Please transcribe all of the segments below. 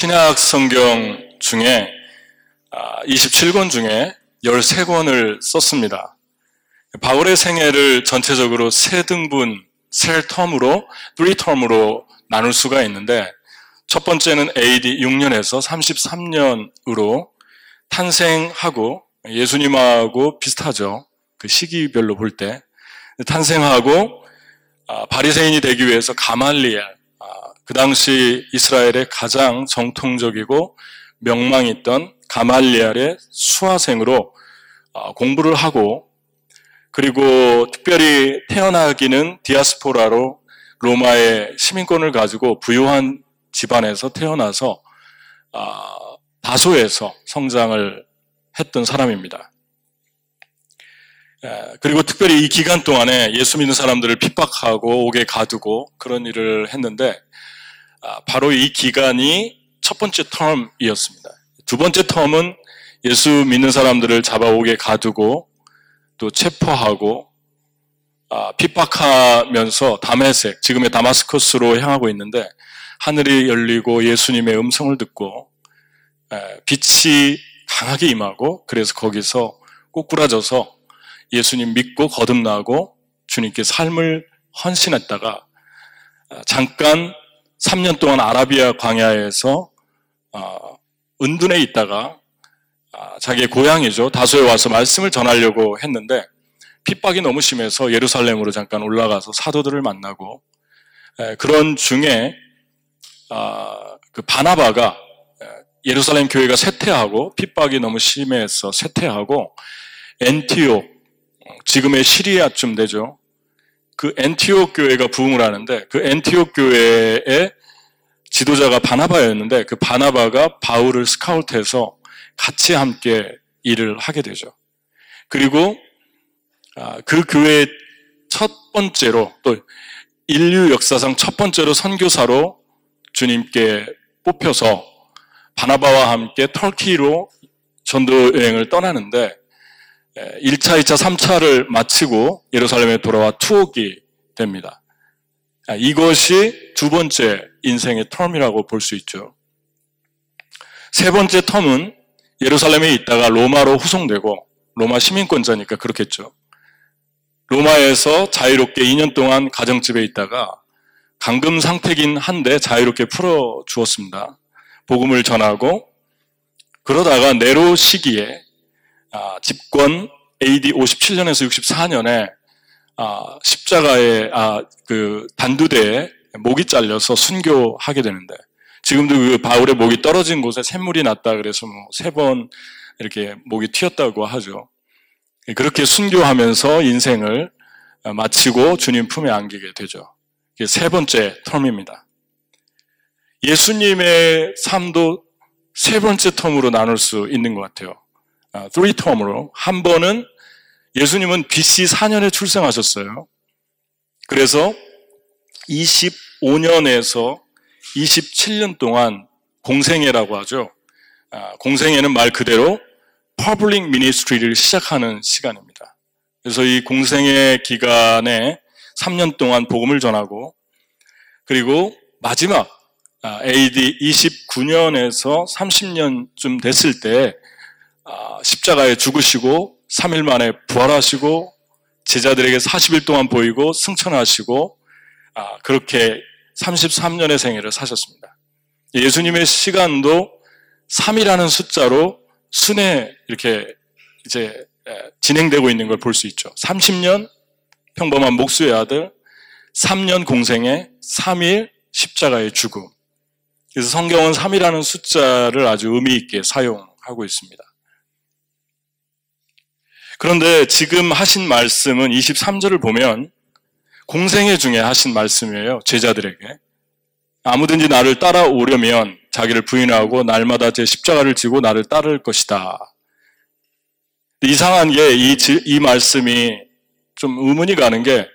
신약 성경 중에 27권 중에 13권을 썼습니다. 바울의 생애를 전체적으로 세 등분, 세 텀으로, 3텀으로 나눌 수가 있는데 첫 번째는 AD 6년에서 33년으로 탄생하고 예수님하고 비슷하죠. 그 시기별로 볼 때. 탄생하고 아, 바리새인이 되기 위해서 가말리엘, 아, 그 당시 이스라엘의 가장 정통적이고 명망 있던 가말리엘의 수화생으로 아, 공부를 하고 그리고 특별히 태어나기는 디아스포라로 로마의 시민권을 가지고 부유한 집안에서 태어나서 다소에서 성장을 했던 사람입니다. 그리고 특별히 이 기간 동안에 예수 믿는 사람들을 핍박하고 옥에 가두고 그런 일을 했는데 아, 바로 이 기간이 첫 번째 텀이었습니다. 두 번째 텀은 예수 믿는 사람들을 잡아 옥에 가두고 또 체포하고 아, 핍박하면서 다메섹, 지금의 다마스커스로 향하고 있는데 하늘이 열리고 예수님의 음성을 듣고 빛이 강하게 임하고 그래서 거기서 꼬꾸라져서 예수님 믿고 거듭나고 주님께 삶을 헌신했다가 아, 잠깐 3년 동안 아라비아 광야에서 아, 은둔에 있다가 아, 자기의 고향이죠. 다소에 와서 말씀을 전하려고 했는데 핍박이 너무 심해서 예루살렘으로 잠깐 올라가서 사도들을 만나고 그런 중에 그 바나바가 예루살렘 교회가 쇠퇴하고 핍박이 너무 심해서 쇠퇴하고 엔티옥 지금의 시리아쯤 되죠. 그 엔티옥 교회가 부흥을 하는데 그 엔티옥 교회의 지도자가 바나바였는데 그 바나바가 바울을 스카우트해서 같이 함께 일을 하게 되죠. 그리고 아, 그 교회의 첫 번째로 또 인류 역사상 첫 번째로 선교사로 주님께 뽑혀서 바나바와 함께 터키로 전도 여행을 떠나는데 1차, 2차, 3차를 마치고 예루살렘에 돌아와 투옥이 됩니다. 아, 이것이 두 번째 인생의 텀이라고 볼 수 있죠. 세 번째 텀은 예루살렘에 있다가 로마로 후송되고 로마 시민권자니까 그렇겠죠. 로마에서 자유롭게 2년 동안 가정집에 있다가 감금 상태긴 한데 자유롭게 풀어 주었습니다. 복음을 전하고 그러다가 네로 시기에 아, 집권 AD 57년에서 64년에 아, 십자가에 아, 그 단두대에 목이 잘려서 순교하게 되는데 지금도 그 바울의 목이 떨어진 곳에 샘물이 났다 그래서 뭐 세 번 이렇게 목이 튀었다고 하죠. 그렇게 순교하면서 인생을 마치고 주님 품에 안기게 되죠. 세 번째 텀입니다. 예수님의 삶도 세 번째 텀으로 나눌 수 있는 것 같아요. 3텀으로. 아, 한 번은 예수님은 BC 4년에 출생하셨어요. 그래서 25년에서 27년 동안 공생애라고 하죠. 아, 공생애는 말 그대로 Public ministry를 시작하는 시간입니다. 그래서 이 공생애 기간에 3년 동안 복음을 전하고 그리고 마지막 AD 29년에서 30년쯤 됐을 때 아, 십자가에 죽으시고 3일 만에 부활하시고 제자들에게 40일 동안 보이고 승천하시고 아, 그렇게 33년의 생애를 사셨습니다. 예수님의 시간도 3이라는 숫자로 순회 이렇게 이제 진행되고 있는 걸 볼 수 있죠. 30년 평범한 목수의 아들, 3년 공생에 3일 십자가의 죽음. 그래서 성경은 3이라는 숫자를 아주 의미 있게 사용하고 있습니다. 그런데 지금 하신 말씀은 23절을 보면 공생애 중에 하신 말씀이에요. 제자들에게. 아무든지 나를 따라오려면 자기를 부인하고 날마다 제 십자가를 지고 나를 따를 것이다. 이상한 게이 이 말씀이 좀 의문이 가는 게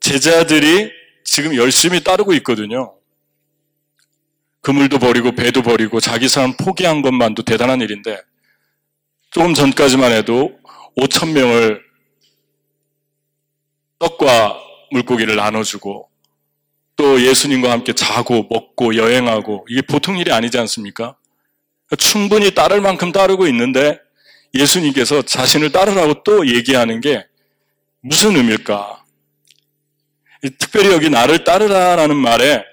제자들이 지금 열심히 따르고 있거든요. 그물도 버리고 배도 버리고 자기 삶 포기한 것만도 대단한 일인데 조금 전까지만 해도 5천 명을 떡과 물고기를 나눠주고 또또 예수님과 함께 자고 먹고 여행하고 이게 보통 일이 아니지 않습니까? 충분히 따를 만큼 따르고 있는데 예수님께서 자신을 따르라고 또 얘기하는 게 무슨 의미일까? 특별히 여기 나를 따르라라는 말에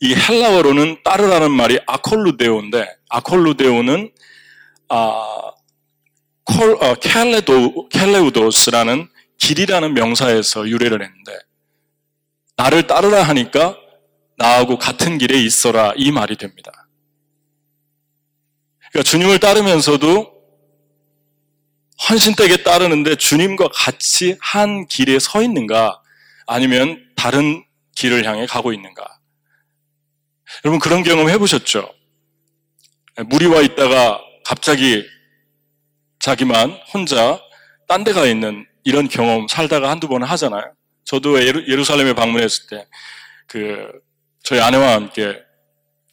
이 헬라어로는 따르라는 말이 아콜루데오인데 아콜루데오는 아, 콜, 어, 켈레도, 켈레우도스라는 길이라는 명사에서 유래를 했는데 나를 따르라 하니까 나하고 같은 길에 있어라 이 말이 됩니다. 그러니까 주님을 따르면서도 헌신되게 따르는데 주님과 같이 한 길에 서 있는가 아니면 다른 길을 향해 가고 있는가. 여러분 그런 경험 해보셨죠? 무리와 있다가 갑자기 자기만 혼자 딴 데 가 있는 이런 경험 살다가 한두 번 하잖아요. 저도 예루, 살렘에 방문했을 때, 그, 저희 아내와 함께,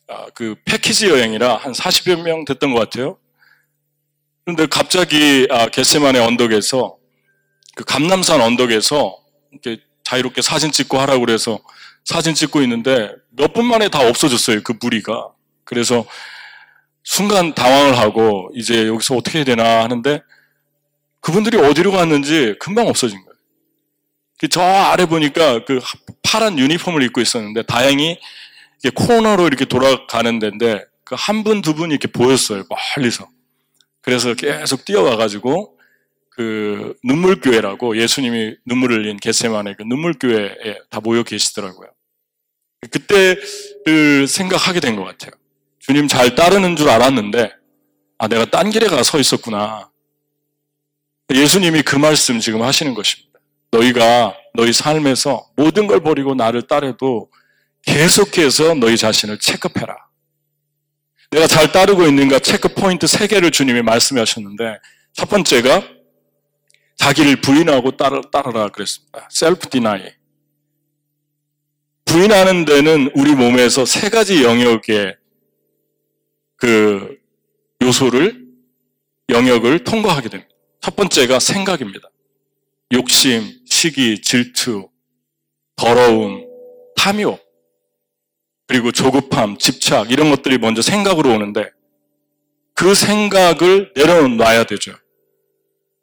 아, 그 패키지 여행이라 한 40여 명 됐던 것 같아요. 그런데 갑자기, 아, 겟세만의 언덕에서, 그 감남산 언덕에서, 이렇게 자유롭게 사진 찍고 하라고 그래서 사진 찍고 있는데 몇 분 만에 다 없어졌어요. 그 무리가. 그래서 순간 당황을 하고 이제 여기서 어떻게 해야 되나 하는데 그분들이 어디로 갔는지 금방 없어진 거예요. 그저 아래 보니까 그 파란 유니폼을 입고 있었는데 다행히 코너로 이렇게 돌아가는 데인데 그 한 분, 두 분 이렇게 보였어요. 멀리서. 그래서 계속 뛰어와가지고 그 눈물교회라고 예수님이 눈물을 흘린 겟세만의 그 눈물교회에 다 모여 계시더라고요. 그때를 생각하게 된 것 같아요. 주님 잘 따르는 줄 알았는데, 아, 내가 딴 길에 가 서 있었구나. 예수님이 그 말씀 지금 하시는 것입니다. 너희가 너희 삶에서 모든 걸 버리고 나를 따르도 계속해서 너희 자신을 체크해라. 내가 잘 따르고 있는가 check point 세 개를 주님이 말씀하셨는데 첫 번째가 자기를 부인하고 따르, 따르라 그랬습니다. Self deny. 부인하는 데는 우리 몸에서 세 가지 영역의 그 요소를 영역을 통과하게 됩니다. 첫 번째가 생각입니다. 욕심, 시기, 질투, 더러움, 탐욕, 그리고 조급함, 집착 이런 것들이 먼저 생각으로 오는데 그 생각을 내려놔야 되죠.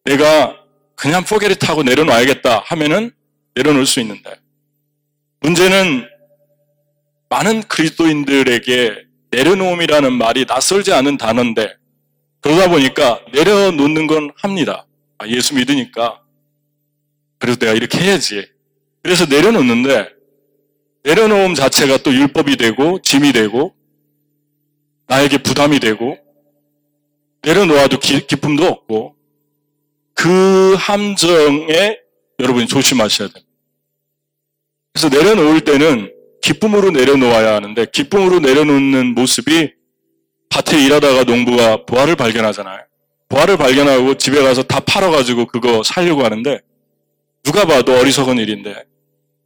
내가 그냥 타고 내려놔야겠다 하면은 내려놓을 수 있는데 문제는 많은 그리스도인들에게 내려놓음이라는 말이 낯설지 않은 단어인데 그러다 보니까 내려놓는 건 합니다. 아, 예수 믿으니까 그래서 내가 이렇게 해야지. 그래서 내려놓는데 내려놓음 자체가 또 율법이 되고 짐이 되고 나에게 부담이 되고 내려놓아도 기, 기쁨도 없고 그 함정에 여러분이 조심하셔야 됩니다. 그래서 내려놓을 때는 기쁨으로 내려놓아야 하는데 기쁨으로 내려놓는 모습이 밭에 일하다가 농부가 보화를 발견하잖아요. 보화를 발견하고 집에 가서 다 팔아가지고 그거 살려고 하는데 누가 봐도 어리석은 일인데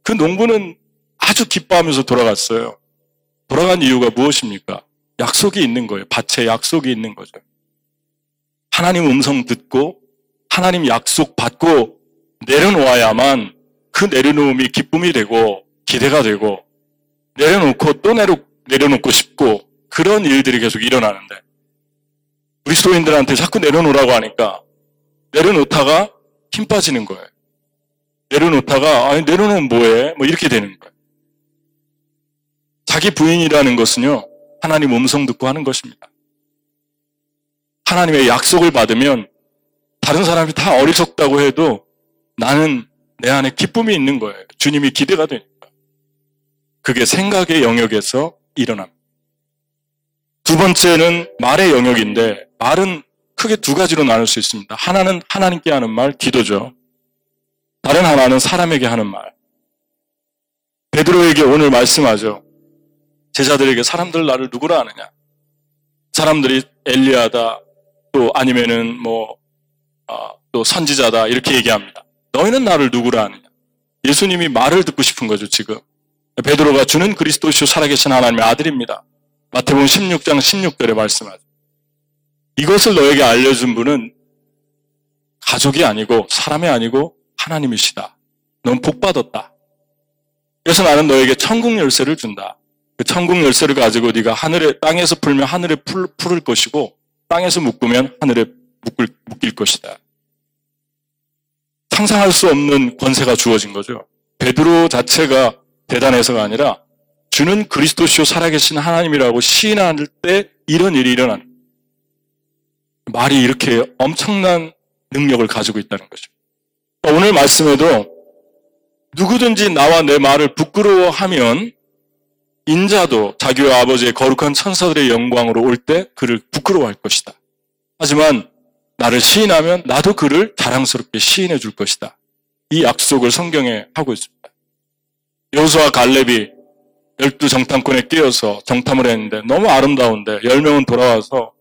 그 농부는 아주 기뻐하면서 돌아갔어요. 돌아간 이유가 무엇입니까? 약속이 있는 거예요. 밭에 약속이 있는 거죠. 하나님 음성 듣고 하나님 약속 받고 내려놓아야만 그 내려놓음이 기쁨이 되고 기대가 되고 내려놓고 또 내려, 내려놓고 싶고 그런 일들이 계속 일어나는데 그리스도인들한테 자꾸 내려놓으라고 하니까 내려놓다가 힘 빠지는 거예요. 내려놓다가 아니 내려놓으면 뭐해? 뭐 이렇게 되는 거예요. 자기 부인이라는 것은요 하나님 음성 듣고 하는 것입니다. 하나님의 약속을 받으면 다른 사람이 다 어리석다고 해도 나는 내 안에 기쁨이 있는 거예요. 주님이 기대가 되니까. 그게 생각의 영역에서 일어납니다. 두 번째는 말의 영역인데 말은 크게 두 가지로 나눌 수 있습니다. 하나는 하나님께 하는 말, 기도죠. 다른 하나는 사람에게 하는 말. 베드로에게 오늘 말씀하죠. 제자들에게 사람들 나를 누구라 하느냐? 사람들이 엘리야다, 또 아니면은 뭐, 어, 또 선지자다, 이렇게 얘기합니다. 너희는 나를 누구라 하느냐? 예수님이 말을 듣고 싶은 거죠, 지금. 베드로가 주는 그리스도시오 살아계신 하나님의 아들입니다. 마태복음 16장 16절에 말씀하죠. 이것을 너에게 알려준 분은 가족이 아니고 사람이 아니고 하나님이시다. 넌 복받았다. 그래서 나는 너에게 천국 열쇠를 준다. 그 천국 열쇠를 가지고 네가 하늘에 땅에서 풀면 하늘에 풀, 풀을 것이고 땅에서 묶으면 하늘에 묶을, 묶일 것이다. 상상할 수 없는 권세가 주어진 거죠. 베드로 자체가 대단해서가 아니라 주는 그리스도시요 살아계신 하나님이라고 시인할 때 이런 일이 일어난 말이 이렇게 엄청난 능력을 가지고 있다는 거죠. 오늘 말씀에도 누구든지 나와 내 말을 부끄러워하면 인자도 자기와 아버지의 거룩한 천사들의 영광으로 올 때 그를 부끄러워할 것이다. 하지만 나를 시인하면 나도 그를 자랑스럽게 시인해 줄 것이다. 이 약속을 성경에 하고 있습니다. 여수와 갈렙이 열두 정탐꾼에 끼어서 정탐을 했는데 너무 아름다운데 열 명은 돌아와서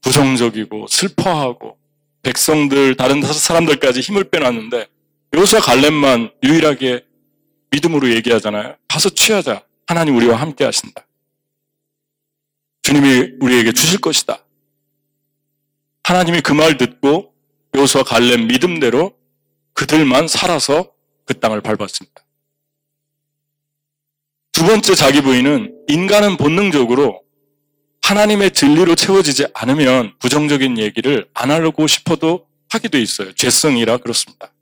부정적이고 슬퍼하고 백성들 다른 사람들까지 힘을 빼놨는데 여수와 갈렙만 유일하게 믿음으로 얘기하잖아요. 가서 취하자. 하나님 우리와 함께 하신다. 주님이 우리에게 주실 것이다. 하나님이 그 말 듣고 요수와 갈렙 믿음대로 그들만 살아서 그 땅을 밟았습니다. 두 번째 자기 부인은 인간은 본능적으로 하나님의 진리로 채워지지 않으면 부정적인 얘기를 안 하려고 싶어도 돼 있어요. 죄성이라 그렇습니다.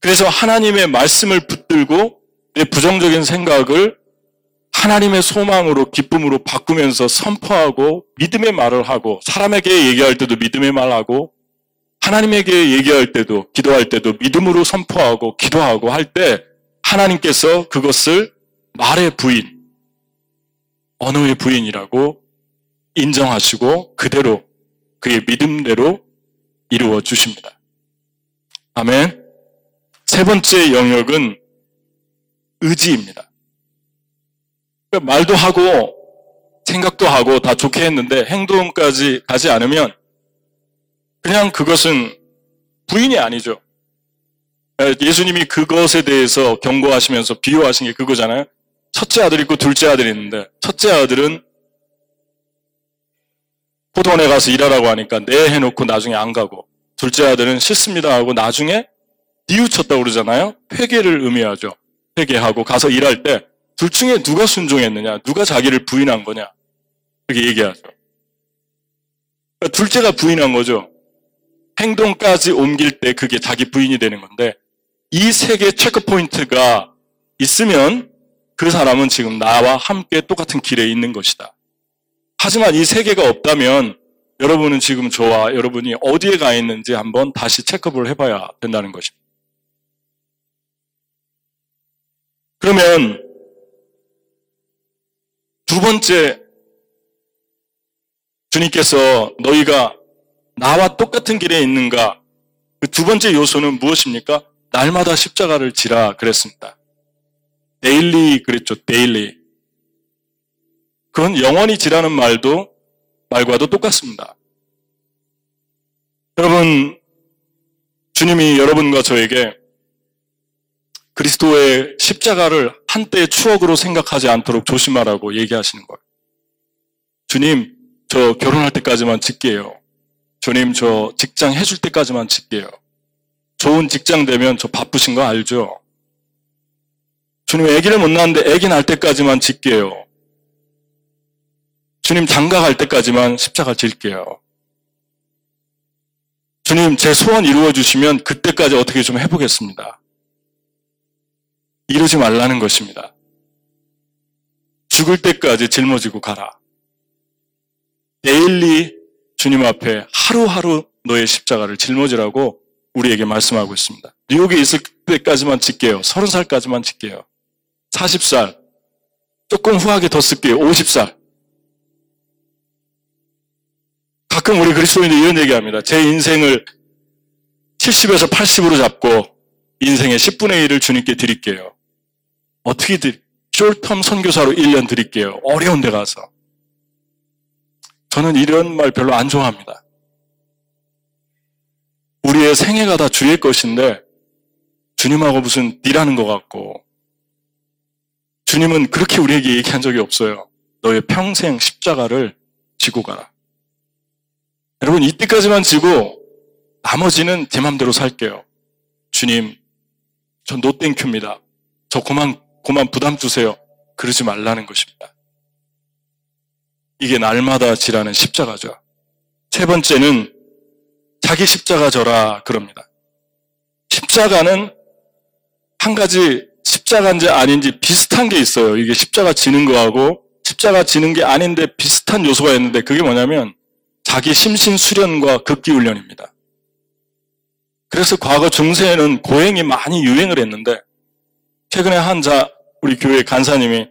그래서 하나님의 말씀을 붙들고 내 부정적인 생각을 하나님의 소망으로 기쁨으로 바꾸면서 선포하고 믿음의 말을 하고 사람에게 얘기할 때도 믿음의 말하고 하나님에게 얘기할 때도 기도할 때도 믿음으로 선포하고 기도하고 할 때 하나님께서 그것을 말의 부인, 언어의 부인이라고 인정하시고 그대로 그의 믿음대로 이루어 주십니다. 아멘. 세 번째 영역은 의지입니다. 그러니까 말도 하고 생각도 하고 다 좋게 했는데 행동까지 가지 않으면 그냥 그것은 부인이 아니죠. 예수님이 그것에 대해서 경고하시면서 비유하신 게 그거잖아요. 첫째 아들 있고 둘째 아들이 있는데 첫째 아들은 포도원에 가서 일하라고 하니까 네 해놓고 나중에 안 가고 둘째 아들은 싫습니다 하고 나중에 뉘우쳤다고 그러잖아요. 회개를 의미하죠. 회개하고 가서 일할 때 둘 중에 누가 순종했느냐, 누가 자기를 부인한 거냐. 그렇게 얘기하죠. 그러니까 둘째가 부인한 거죠. 행동까지 옮길 때 그게 자기 부인이 되는 건데 이 세개 체크 포인트가 있으면 그 사람은 지금 나와 함께 똑같은 길에 있는 것이다. 하지만 이 세 개가 없다면 여러분은 지금 저와 여러분이 어디에 가 있는지 한번 다시 체크를 해봐야 된다는 것입니다. 그러면 두 번째 주님께서 너희가 나와 똑같은 길에 있는가? 그 두 번째 요소는 무엇입니까? 날마다 십자가를 지라 그랬습니다. Daily 그랬죠. Daily. 그건 영원히 지라는 말도 말과도 똑같습니다. 여러분 주님이 여러분과 저에게 그리스도의 십자가를 한때의 추억으로 생각하지 않도록 조심하라고 얘기하시는 거예요. 주님, 저 결혼할 때까지만 질게요. 주님, 저 직장 해줄 때까지만 질게요. 좋은 직장 되면 저 바쁘신 거 알죠? 주님, 아기를 못 낳았는데 아기 낳을 때까지만 짓게요. 주님, 장가 갈 때까지만 십자가 질게요. 주님, 제 소원 이루어 주시면 그때까지 어떻게 좀 해보겠습니다. 이러지 말라는 것입니다. 죽을 때까지 짊어지고 가라. 데일리 주님 앞에 하루하루 너의 십자가를 짊어지라고 우리에게 말씀하고 있습니다. 뉴욕에 있을 때까지만 짓게요. 서른 살까지만 짓게요. 40살. 조금 후하게 더 쓸게요. 50살. 가끔 우리 그리스도인들이 이런 얘기합니다. 제 인생을 70에서 80으로 잡고 인생의 10분의 1을 주님께 드릴게요. 어떻게 드, 숄텀 선교사로 1년 드릴게요. 어려운 데 가서. 저는 이런 말 별로 안 좋아합니다. 우리의 생애가 다 주의 것인데, 주님하고 무슨 딜하는 것 같고, 주님은 그렇게 우리에게 얘기한 적이 없어요. 너의 평생 십자가를 지고 가라. 여러분, 이때까지만 지고, 나머지는 제 맘대로 살게요. 주님, 저 노땡큐입니다. 저 그만, 그만 부담 주세요. 그러지 말라는 것입니다. 이게 날마다 지라는 십자가죠. 세 번째는 자기 십자가 져라 그럽니다. 십자가는 한 가지 십자가인지 아닌지 비슷한 게 있어요. 이게 십자가 지는 거하고 십자가 지는 게 아닌데 비슷한 요소가 있는데 그게 뭐냐면 자기 심신 수련과 극기 훈련입니다. 그래서 과거 중세에는 고행이 많이 유행을 했는데 최근에 한 자 우리 교회 간사님이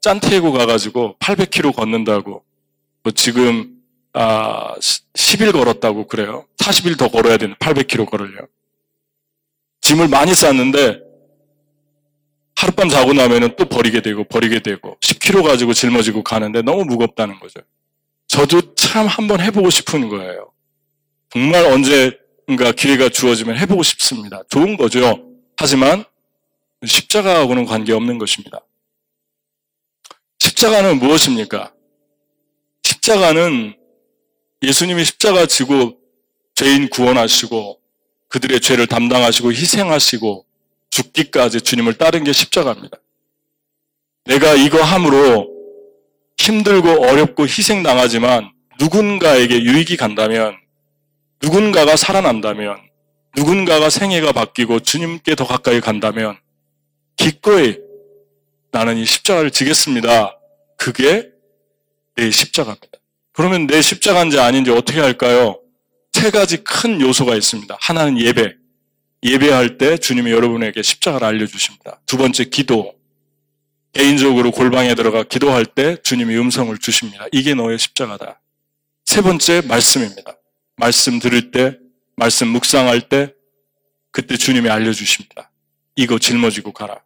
짠티에고 가가지고 800km 걷는다고 뭐 지금 아 10일 걸었다고 그래요. 40일 더 걸어야 되는 800km 걸으려. 짐을 많이 쌌는데 하룻밤 자고 나면은 또 버리게 되고 버리게 되고 10kg 가지고 짊어지고 가는데 너무 무겁다는 거죠. 저도 참 한번 해보고 싶은 거예요. 정말 언제인가 기회가 주어지면 해보고 싶습니다. 좋은 거죠. 하지만 십자가하고는 관계없는 것입니다. 십자가는 무엇입니까? 십자가는 예수님이 십자가 지고 죄인 구원하시고 그들의 죄를 담당하시고 희생하시고 죽기까지 주님을 따른 게 십자가입니다. 내가 이거 함으로 힘들고 어렵고 희생당하지만 누군가에게 유익이 간다면 누군가가 살아난다면 누군가가 생애가 바뀌고 주님께 더 가까이 간다면 기꺼이 나는 이 십자가를 지겠습니다. 그게 내 십자가입니다. 그러면 내 십자가인지 아닌지 어떻게 할까요? 세 가지 큰 요소가 있습니다. 하나는 예배. 예배할 때 주님이 여러분에게 십자가를 알려주십니다. 두 번째 기도. 개인적으로 골방에 들어가 기도할 때 주님이 음성을 주십니다. 이게 너의 십자가다. 세 번째 말씀입니다. 말씀 들을 때, 말씀 묵상할 때, 그때 주님이 알려주십니다. 이거 짊어지고 가라.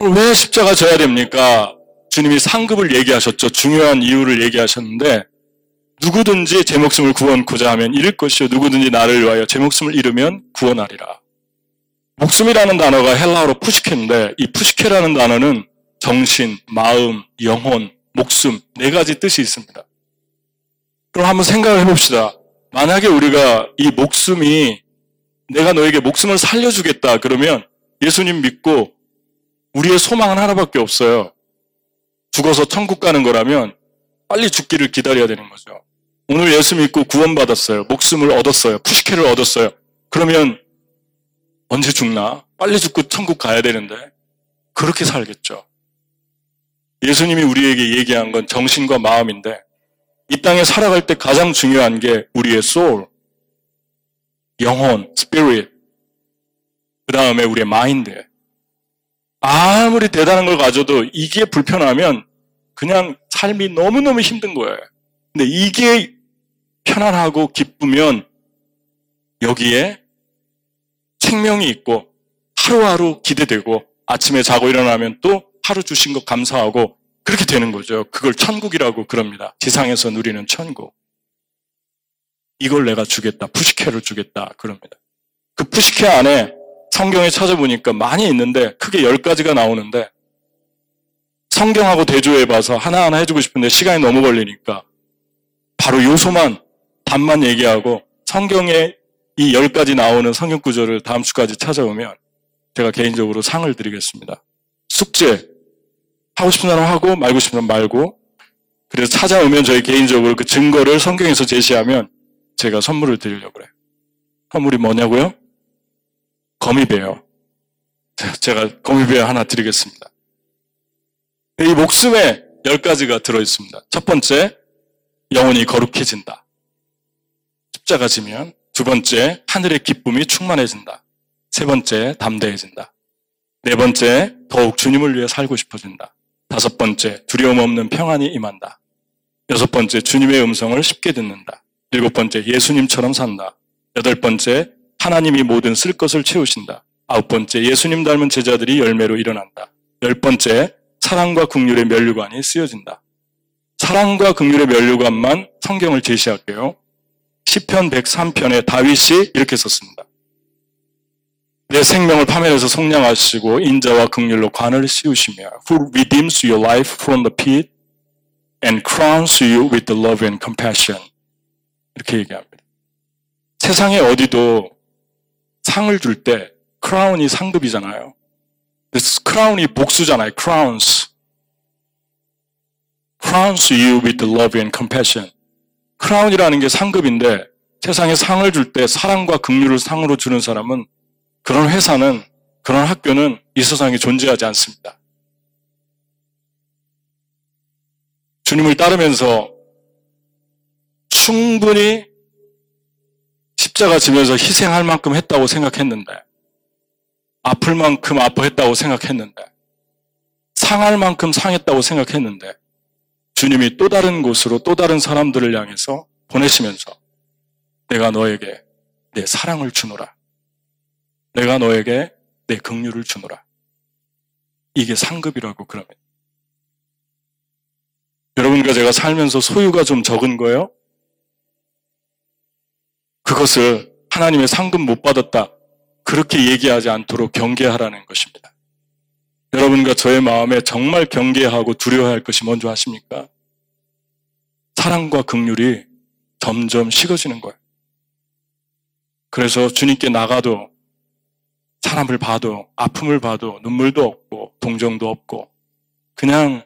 왜 십자가 져야 됩니까? 주님이 상급을 얘기하셨죠. 중요한 이유를 얘기하셨는데, 누구든지 제 목숨을 구원코자 하면 잃을 것이요. 누구든지 나를 위하여 제 목숨을 잃으면 구원하리라. 목숨이라는 단어가 헬라어로 푸시케인데, 이 푸시케라는 단어는 정신, 마음, 영혼, 목숨, 네 가지 뜻이 있습니다. 그럼 한번 생각을 해봅시다. 만약에 우리가 이 목숨이 내가 너에게 목숨을 살려주겠다 그러면 예수님 믿고 우리의 소망은 하나밖에 없어요. 죽어서 천국 가는 거라면 빨리 죽기를 기다려야 되는 거죠. 오늘 예수 믿고 구원받았어요. 목숨을 얻었어요. 푸시케를 얻었어요. 그러면 언제 죽나? 빨리 죽고 천국 가야 되는데 그렇게 살겠죠. 예수님이 우리에게 얘기한 건 정신과 마음인데 이 땅에 살아갈 때 가장 중요한 게 우리의 soul, 영혼, spirit, 그 다음에 우리의 마인드. 아무리 대단한 걸 가져도 이게 불편하면 그냥 삶이 너무너무 힘든 거예요. 근데 이게 편안하고 기쁘면 여기에 생명이 있고 하루하루 기대되고 아침에 자고 일어나면 또 하루 주신 것 감사하고 그렇게 되는 거죠. 그걸 천국이라고 그럽니다. 지상에서 누리는 천국. 이걸 내가 주겠다. 푸시케를 주겠다. 그럽니다. 그 푸시케 안에 성경에 찾아보니까 많이 있는데 크게 열 가지가 나오는데 성경하고 대조해 봐서 하나하나 해주고 싶은데 시간이 너무 걸리니까 바로 요소만 답만 얘기하고 성경에 이 열 가지 나오는 성경 구절을 다음 주까지 찾아오면 제가 개인적으로 상을 드리겠습니다. 숙제 하고 싶은 사람 하고 말고 싶은 사람 말고 그래서 찾아오면 저희 개인적으로 그 증거를 성경에서 제시하면 제가 선물을 드리려고 그래요. 선물이 뭐냐고요? 거미배요. 제가 거미배 하나 드리겠습니다. 이 목숨에 열 가지가 들어있습니다. 첫 번째, 영혼이 거룩해진다. 십자가 지면. 두 번째, 하늘의 기쁨이 충만해진다. 세 번째, 담대해진다. 네 번째, 더욱 주님을 위해 살고 싶어진다. 다섯 번째, 두려움 없는 평안이 임한다. 여섯 번째, 주님의 음성을 쉽게 듣는다. 일곱 번째, 예수님처럼 산다. 여덟 번째, 하나님이 모든 쓸 것을 채우신다. 아홉 번째, 예수님 닮은 제자들이 열매로 일어난다. 열 번째, 사랑과 극률의 면류관이 쓰여진다. 사랑과 극률의 면류관만 성경을 제시할게요. 10편 103편에 다윗이 이렇게 썼습니다. 내 생명을 파멸해서 속량하시고 인자와 극률로 관을 씌우시며 who redeems your life from the pit and crowns you with the love and compassion 이렇게 얘기합니다. 세상에 어디도 상을 줄 때 crown이 상급이잖아요. Crown이 복수잖아요. crowns. crowns you with love and compassion. Crown이라는 게 상급인데 세상에 상을 줄 때 사랑과 긍휼을 상으로 주는 사람은 그런 회사는 그런 학교는 이 세상에 존재하지 않습니다. 주님을 따르면서 충분히 십자가 지면서 희생할 만큼 했다고 생각했는데, 아플 만큼 아파했다고 생각했는데, 상할 만큼 상했다고 생각했는데, 주님이 또 다른 곳으로 또 다른 사람들을 향해서 보내시면서, 내가 너에게 내 사랑을 주노라. 내가 너에게 내 긍휼을 주노라. 이게 상급이라고 그러면. 여러분과 제가 살면서 소유가 좀 적은 거예요? 그것을 하나님의 상급 못 받았다. 그렇게 얘기하지 않도록 경계하라는 것입니다. 여러분과 저의 마음에 정말 경계하고 두려워할 것이 뭔지 아십니까? 사랑과 긍휼이 점점 식어지는 거예요. 그래서 주님께 나가도 사람을 봐도 아픔을 봐도 눈물도 없고 동정도 없고 그냥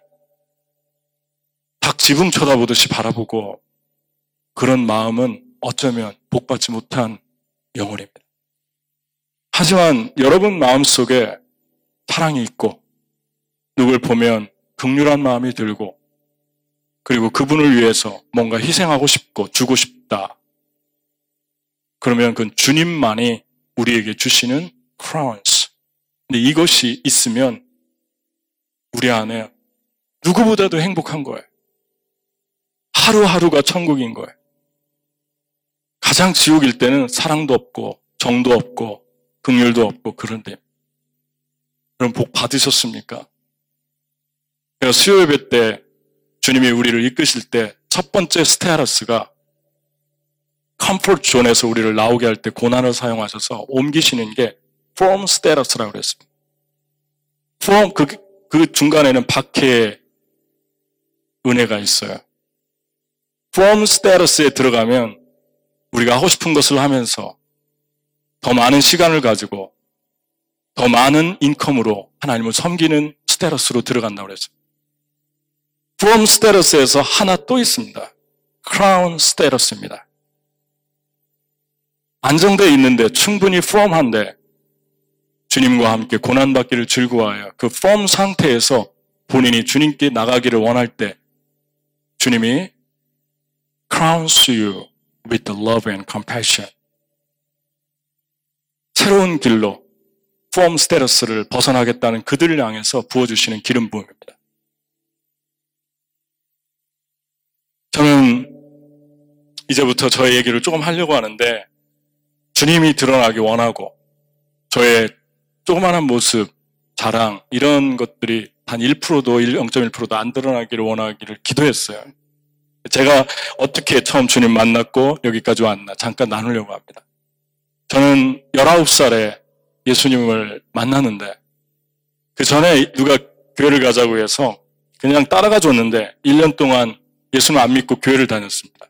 닭 지붕 쳐다보듯이 바라보고 그런 마음은 어쩌면 복받지 못한 영혼입니다. 하지만 여러분 마음 속에 사랑이 있고 누굴 보면 극률한 마음이 들고 그리고 그분을 위해서 뭔가 희생하고 싶고 주고 싶다. 그러면 그건 주님만이 우리에게 주시는 crowns. 근데 이것이 있으면 우리 안에 누구보다도 행복한 거예요. 하루하루가 천국인 거예요. 가장 지옥일 때는 사랑도 없고 정도 없고 긍휼도 없고 그런데 그럼 복 받으셨습니까? 제가 수요 예배 때 주님이 우리를 이끄실 때 첫 번째 스테아러스가 comfort zone에서 우리를 나오게 할 때 고난을 사용하셔서 옮기시는 게 from status라고 그랬습니다. from 그, 그 중간에는 박해의 은혜가 있어요. from status에 들어가면 우리가 하고 싶은 것을 하면서 더 많은 시간을 가지고 더 많은 income으로 하나님을 섬기는 스테러스로 들어간다고 그랬어요. from status에서 하나 또 있습니다. crown status입니다. 안정되어 있는데 충분히 firm한데 주님과 함께 고난받기를 즐거워하여 그 firm 상태에서 본인이 주님께 나가기를 원할 때 주님이 crowns you with love and compassion. 새로운 길로 폼 스테러스를 벗어나겠다는 그들을 향해서 부어주시는 기름 부음입니다. 저는 이제부터 저의 얘기를 조금 하려고 하는데 주님이 드러나기 원하고 저의 조그마한 모습, 자랑 이런 것들이 단 1%도 0.1%도 안 드러나기를 원하기를 기도했어요. 제가 어떻게 처음 주님 만났고 여기까지 왔나 잠깐 나누려고 합니다. 저는 19살에 예수님을 만났는데 그 전에 누가 교회를 가자고 해서 그냥 따라가 줬는데 1년 동안 예수님 안 믿고 교회를 다녔습니다.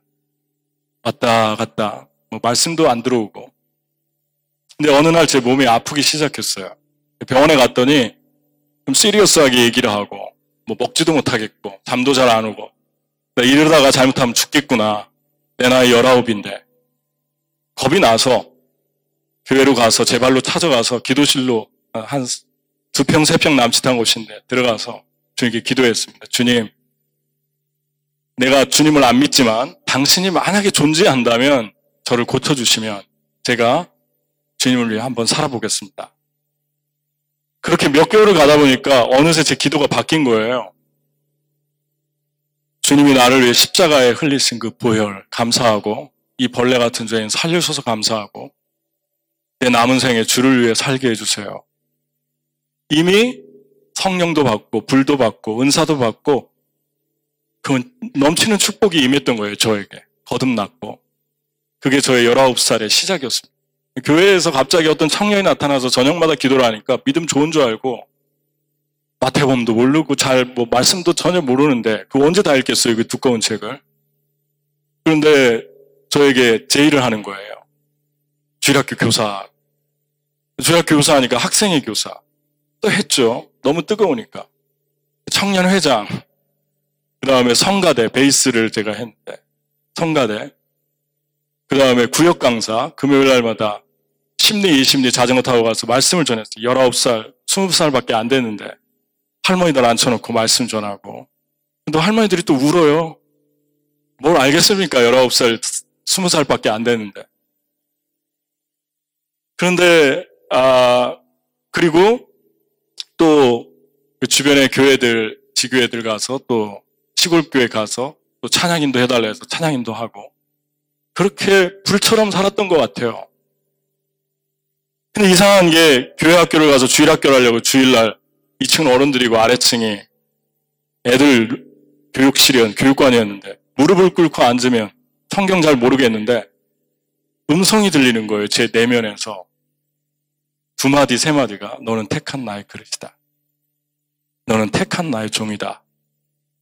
왔다 갔다 뭐 말씀도 안 들어오고 근데 어느 날 제 몸이 아프기 시작했어요. 병원에 갔더니 좀 시리어스하게 얘기를 하고 뭐 먹지도 못하겠고 잠도 잘 안 오고 이러다가 잘못하면 죽겠구나. 내 나이 19인데. 겁이 나서 교회로 가서 제 발로 찾아가서 기도실로 한 두 평, 세 평 남짓한 곳인데 들어가서 주님께 기도했습니다. 주님, 내가 주님을 안 믿지만 당신이 만약에 존재한다면 저를 고쳐주시면 제가 주님을 위해 한번 살아보겠습니다. 그렇게 몇 개월을 가다 보니까 어느새 제 기도가 바뀐 거예요. 주님이 나를 위해 십자가에 흘리신 그 보혈 감사하고 이 벌레 같은 죄인 살려셔서 감사하고 내 남은 생에 주를 위해 살게 해주세요. 이미 성령도 받고 불도 받고 은사도 받고 그 넘치는 축복이 임했던 거예요. 저에게 거듭났고 그게 저의 19살의 시작이었습니다. 교회에서 갑자기 어떤 청년이 나타나서 저녁마다 기도를 하니까 믿음 좋은 줄 알고 마태복음도 모르고 잘 뭐 말씀도 전혀 모르는데 그 언제 다 읽겠어요 그 두꺼운 책을 그런데 저에게 제의를 하는 거예요 주일학교 교사 중학교 교사 하니까 학생의 교사. 또 했죠. 너무 뜨거우니까. 청년회장. 그 다음에 성가대, 베이스를 제가 했는데. 성가대. 그 다음에 구역 강사. 금요일 날마다 심리, 이심리 자전거 타고 가서 말씀을 전했어요. 19살, 20살 밖에 안 됐는데. 할머니들 앉혀놓고 말씀 전하고. 근데 할머니들이 또 울어요. 뭘 알겠습니까? 19살, 20살밖에 안 됐는데. 그런데, 아, 그리고 또 그 주변의 교회들, 지교회들 가서 또 시골 교회 가서 또 찬양인도 해달라 해서 찬양인도 하고 그렇게 불처럼 살았던 것 같아요. 근데 이상한 게 교회 학교를 가서 주일 학교를 하려고 주일날 2층 어른들이고 아래층이 애들 교육실이었, 교육관이었는데 무릎을 꿇고 앉으면 성경 잘 모르겠는데 음성이 들리는 거예요. 제 내면에서. 두 마디, 세 마디가 너는 택한 나의 그릇이다. 너는 택한 나의 종이다.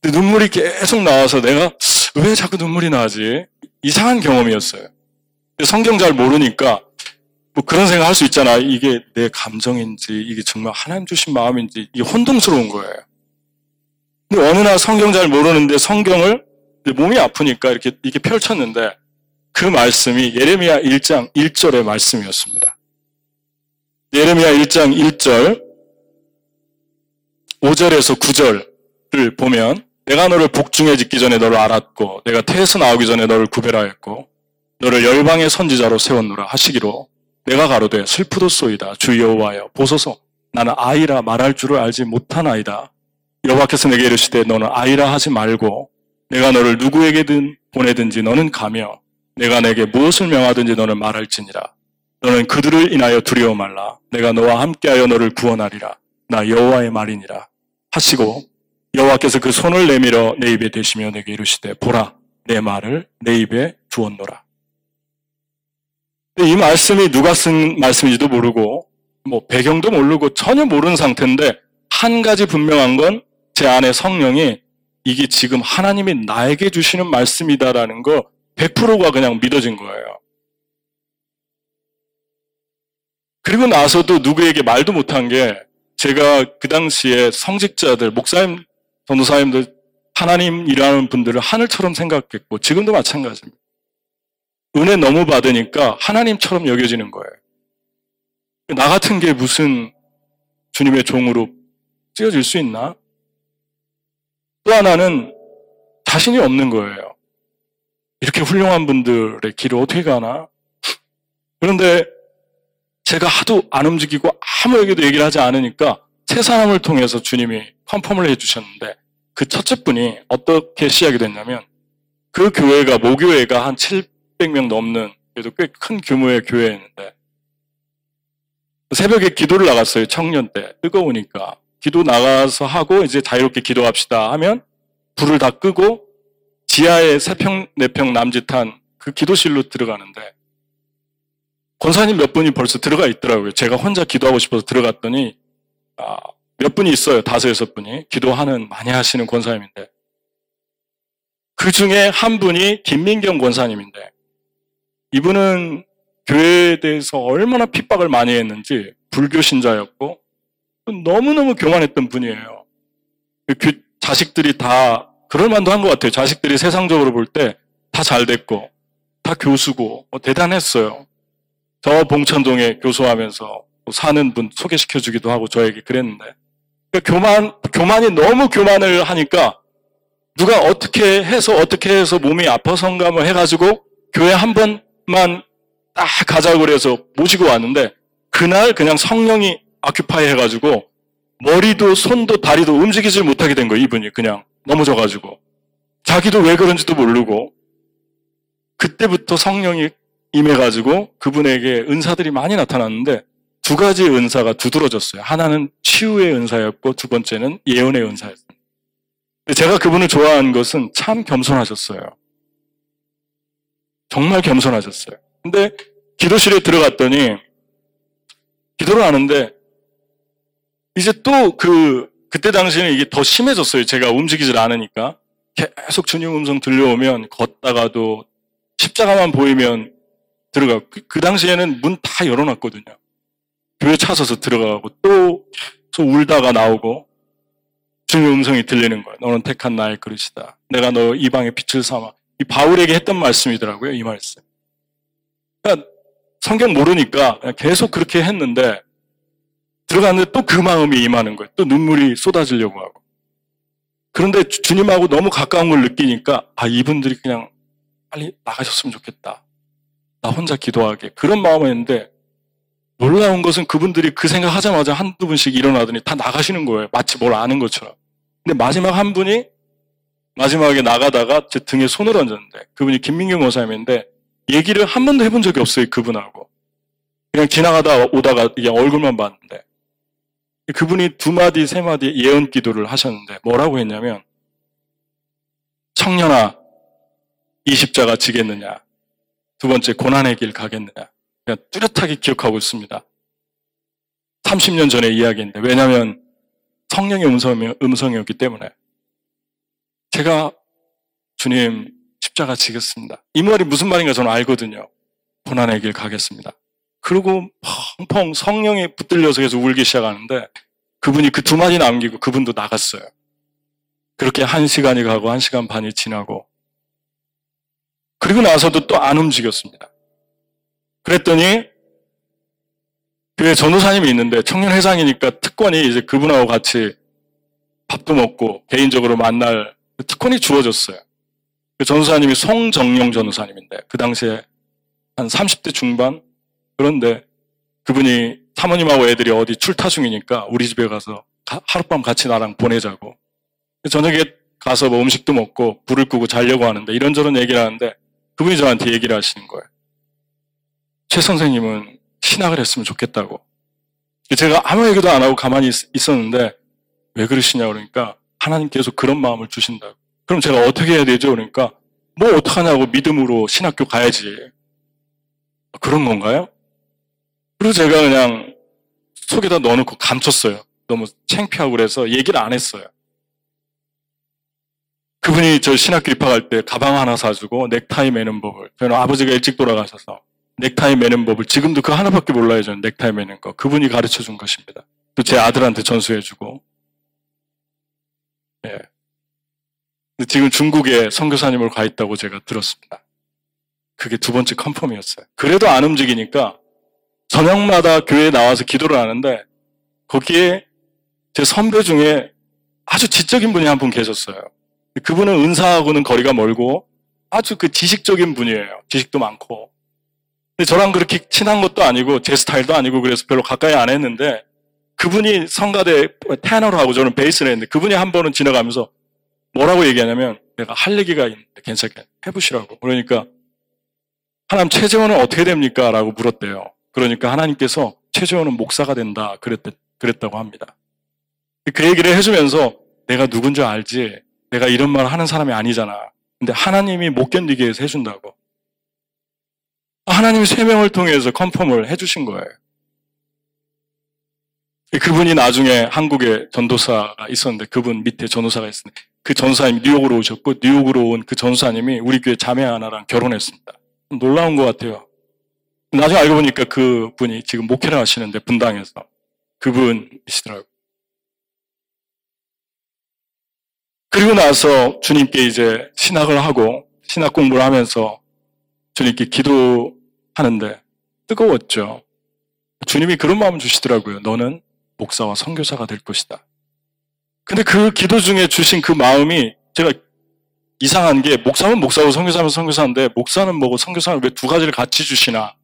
눈물이 계속 나와서 내가 왜 자꾸 눈물이 나지? 이상한 경험이었어요. 성경 잘 모르니까 뭐 그런 생각 할 수 있잖아. 이게 내 감정인지, 이게 정말 하나님 주신 마음인지, 이게 혼동스러운 거예요. 근데 어느 날 성경 잘 모르는데 성경을 몸이 아프니까 이렇게, 이렇게 펼쳤는데 그 말씀이 예레미야 1장 1절의 말씀이었습니다. 예레미야 1장 1절 5절에서 9절을 보면 내가 너를 복중에 짓기 전에 너를 알았고 내가 태에서 나오기 전에 너를 구별하였고 너를 열방의 선지자로 세웠노라 하시기로 내가 가로되 슬프도소이다. 주 여호와여 보소서. 나는 아이라 말할 줄을 알지 못한 아이다. 여호와께서 내게 이르시되 너는 아이라 하지 말고 내가 너를 누구에게든 보내든지 너는 가며 내가 내게 무엇을 명하든지 너는 말할지니라 너는 그들을 인하여 두려워 말라 내가 너와 함께하여 너를 구원하리라 나 여호와의 말이니라 하시고 여호와께서 그 손을 내밀어 내 입에 대시며 내게 이르시되 보라 내 말을 내 입에 주었노라. 이 말씀이 누가 쓴 말씀인지도 모르고 뭐 배경도 모르고 전혀 모르는 상태인데 한 가지 분명한 건 제 안에 성령이 이게 지금 하나님이 나에게 주시는 말씀이다라는 거 100%가 그냥 믿어진 거예요. 그리고 나서도 누구에게 말도 못한 게 제가 그 당시에 성직자들, 목사님, 전도사님들, 하나님 일하는 분들을 하늘처럼 생각했고, 지금도 마찬가지입니다. 은혜 너무 받으니까 하나님처럼 여겨지는 거예요. 나 같은 게 무슨 주님의 종으로 찌어질 수 있나? 또 하나는 자신이 없는 거예요. 이렇게 훌륭한 분들의 길을 어떻게 가나? 그런데 제가 하도 안 움직이고 아무에게도 얘기를 하지 않으니까 세 사람을 통해서 주님이 컨펌을 해주셨는데 그 첫째 분이 어떻게 시작이 됐냐면 그 교회가 모교회가 한 700명 넘는 그래도 꽤 큰 규모의 교회였는데 새벽에 기도를 나갔어요 청년 때. 뜨거우니까. 기도 나가서 하고 이제 자유롭게 기도합시다 하면 불을 다 끄고 지하에 세 평 네 평 남짓한 그 기도실로 들어가는데 권사님 몇 분이 벌써 들어가 있더라고요. 제가 혼자 기도하고 싶어서 들어갔더니 아, 몇 분이 있어요. 다섯 여섯 분이 기도하는 많이 하시는 권사님인데 그 중에 한 분이 김민경 권사님인데 이분은 교회에 대해서 얼마나 핍박을 많이 했는지 불교 신자였고 너무너무 교만했던 분이에요. 그 자식들이 다 그럴 만도 한 것 같아요. 자식들이 세상적으로 볼 때 다 잘 됐고 다 교수고 뭐 대단했어요. 저 봉천동에 교수하면서 사는 분 소개시켜 주기도 하고 저에게 그랬는데 그러니까 교만 교만이 너무 교만을 하니까 누가 어떻게 해서 어떻게 해서 몸이 아파서인가 뭐 해가지고 교회 한 번만 딱 가자고 그래서 모시고 왔는데 그날 그냥 성령이 아큐파이 해가지고 머리도 손도 다리도 움직이질 못하게 된 거예요 이분이 그냥 넘어져가지고. 자기도 왜 그런지도 모르고 그때부터 성령이 임해가지고 그분에게 은사들이 많이 나타났는데 두 가지 은사가 두드러졌어요. 하나는 치유의 은사였고 두 번째는 예언의 은사였습니다. 제가 그분을 좋아한 것은 참 겸손하셨어요. 정말 겸손하셨어요. 근데 기도실에 들어갔더니 기도를 하는데 이제 또 그 그때 당시에는 이게 더 심해졌어요. 제가 움직이질 않으니까 계속 주님 음성 들려오면 걷다가도 십자가만 보이면 들어가. 그, 그 당시에는 문 다 열어놨거든요. 교회 찾아서 들어가고 또 울다가 나오고 주님의 음성이 들리는 거예요. 너는 택한 나의 그릇이다. 내가 너 이방의 빛을 삼아. 이 바울에게 했던 말씀이더라고요. 이 말씀. 그러니까 성경 모르니까 계속 그렇게 했는데 들어갔는데 또 그 마음이 임하는 거예요. 또 눈물이 쏟아지려고 하고. 그런데 주님하고 너무 가까운 걸 느끼니까 아 이분들이 그냥 빨리 나가셨으면 좋겠다. 나 혼자 기도하게 그런 마음이었는데 놀라운 것은 그분들이 그 생각하자마자 한두 분씩 일어나더니 다 나가시는 거예요. 마치 뭘 아는 것처럼. 근데 마지막 한 분이 마지막에 나가다가 제 등에 손을 얹었는데 그분이 김민경 모사님인데 얘기를 한 번도 해본 적이 없어요. 그분하고. 그냥 지나가다 오다가 이게 얼굴만 봤는데 그분이 두 마디 세 마디 예언 기도를 하셨는데 뭐라고 했냐면 청년아 이 십자가 지겠느냐 두 번째 고난의 길 가겠느냐 그냥 뚜렷하게 기억하고 있습니다. 30년 전의 이야기인데 왜냐하면 성령의 음성, 음성이었기 때문에 제가 주님 십자가 지겠습니다. 이 말이 무슨 말인가 저는 알거든요. 고난의 길 가겠습니다. 그리고 펑펑 성령에 붙들려서 계속 울기 시작하는데 그분이 그 두 마디 남기고 그분도 나갔어요. 그렇게 한 시간이 가고 한 시간 반이 지나고 그리고 나서도 또 안 움직였습니다. 그랬더니 교회 전도사님이 있는데 청년회장이니까 특권이 이제 그분하고 같이 밥도 먹고 개인적으로 만날 특권이 주어졌어요. 그 전도사님이 송정용 전도사님인데 그 당시에 한 30대 중반 그런데 그분이 사모님하고 애들이 어디 출타 중이니까 우리 집에 가서 하룻밤 같이 나랑 보내자고 저녁에 가서 뭐 음식도 먹고 불을 끄고 자려고 하는데 이런저런 얘기를 하는데 그분이 저한테 얘기를 하시는 거예요. 최 선생님은 신학을 했으면 좋겠다고. 제가 아무 얘기도 안 하고 가만히 있, 었는데 왜 그러시냐 그러니까 하나님께서 그런 마음을 주신다고. 그럼 제가 어떻게 해야 되죠? 그러니까 뭐 어떡하냐고 믿음으로 신학교 가야지. 그런 건가요? 그리고 제가 그냥 속에다 넣어놓고 감췄어요. 너무 창피하고 그래서 얘기를 안 했어요. 그분이 저 신학교 입학할 때 가방 하나 사주고 넥타이 매는 법을 저는 아버지가 일찍 돌아가셔서 넥타이 매는 법을 지금도 그 하나밖에 몰라요. 저는 넥타이 매는 거. 그분이 가르쳐 준 것입니다. 또 제 아들한테 전수해 주고. 예. 지금 중국에 선교사님으로 가 있다고 제가 들었습니다. 그게 두 번째 컨펌이었어요. 그래도 안 움직이니까 저녁마다 교회에 나와서 기도를 하는데 거기에 제 선배 중에 아주 지적인 분이 한 분 계셨어요. 그분은 은사하고는 거리가 멀고 아주 그 지식적인 분이에요. 지식도 많고. 근데 저랑 그렇게 친한 것도 아니고 제 스타일도 아니고 그래서 별로 가까이 안 했는데 그분이 성가대 테너로 하고 저는 베이스를 했는데 그분이 한 번은 지나가면서 뭐라고 얘기하냐면 내가 할 얘기가 있는데 괜찮게 해보시라고. 그러니까 하나님 최재원은 어떻게 됩니까? 라고 물었대요. 그러니까 하나님께서 최재원은 목사가 된다. 그랬, 그랬다고 합니다. 그 얘기를 해주면서 내가 누군지 알지? 내가 이런 말 하는 사람이 아니잖아. 근데 하나님이 못 견디게 해서 해준다고. 하나님이 세 명을 통해서 컨펌을 해주신 거예요. 그분이 나중에 한국에 전도사가 있었는데 그분 밑에 전도사가 있었는데 그 전사님이 뉴욕으로 오셨고 뉴욕으로 온 그 전사님이 우리 교회 자매 하나랑 결혼했습니다. 놀라운 것 같아요. 나중에 알고 보니까 그 분이 지금 목회를 하시는데 분당에서 그분이시더라고요. 그리고 나서 주님께 이제 신학을 하고 신학 공부를 하면서 주님께 기도하는데 뜨거웠죠. 주님이 그런 마음을 주시더라고요. 너는 목사와 선교사가 될 것이다. 근데 그 기도 중에 주신 그 마음이 제가 이상한 게 목사는 목사고 선교사는 선교사인데 목사는 뭐고 선교사는 왜 두 가지를 같이 주시나?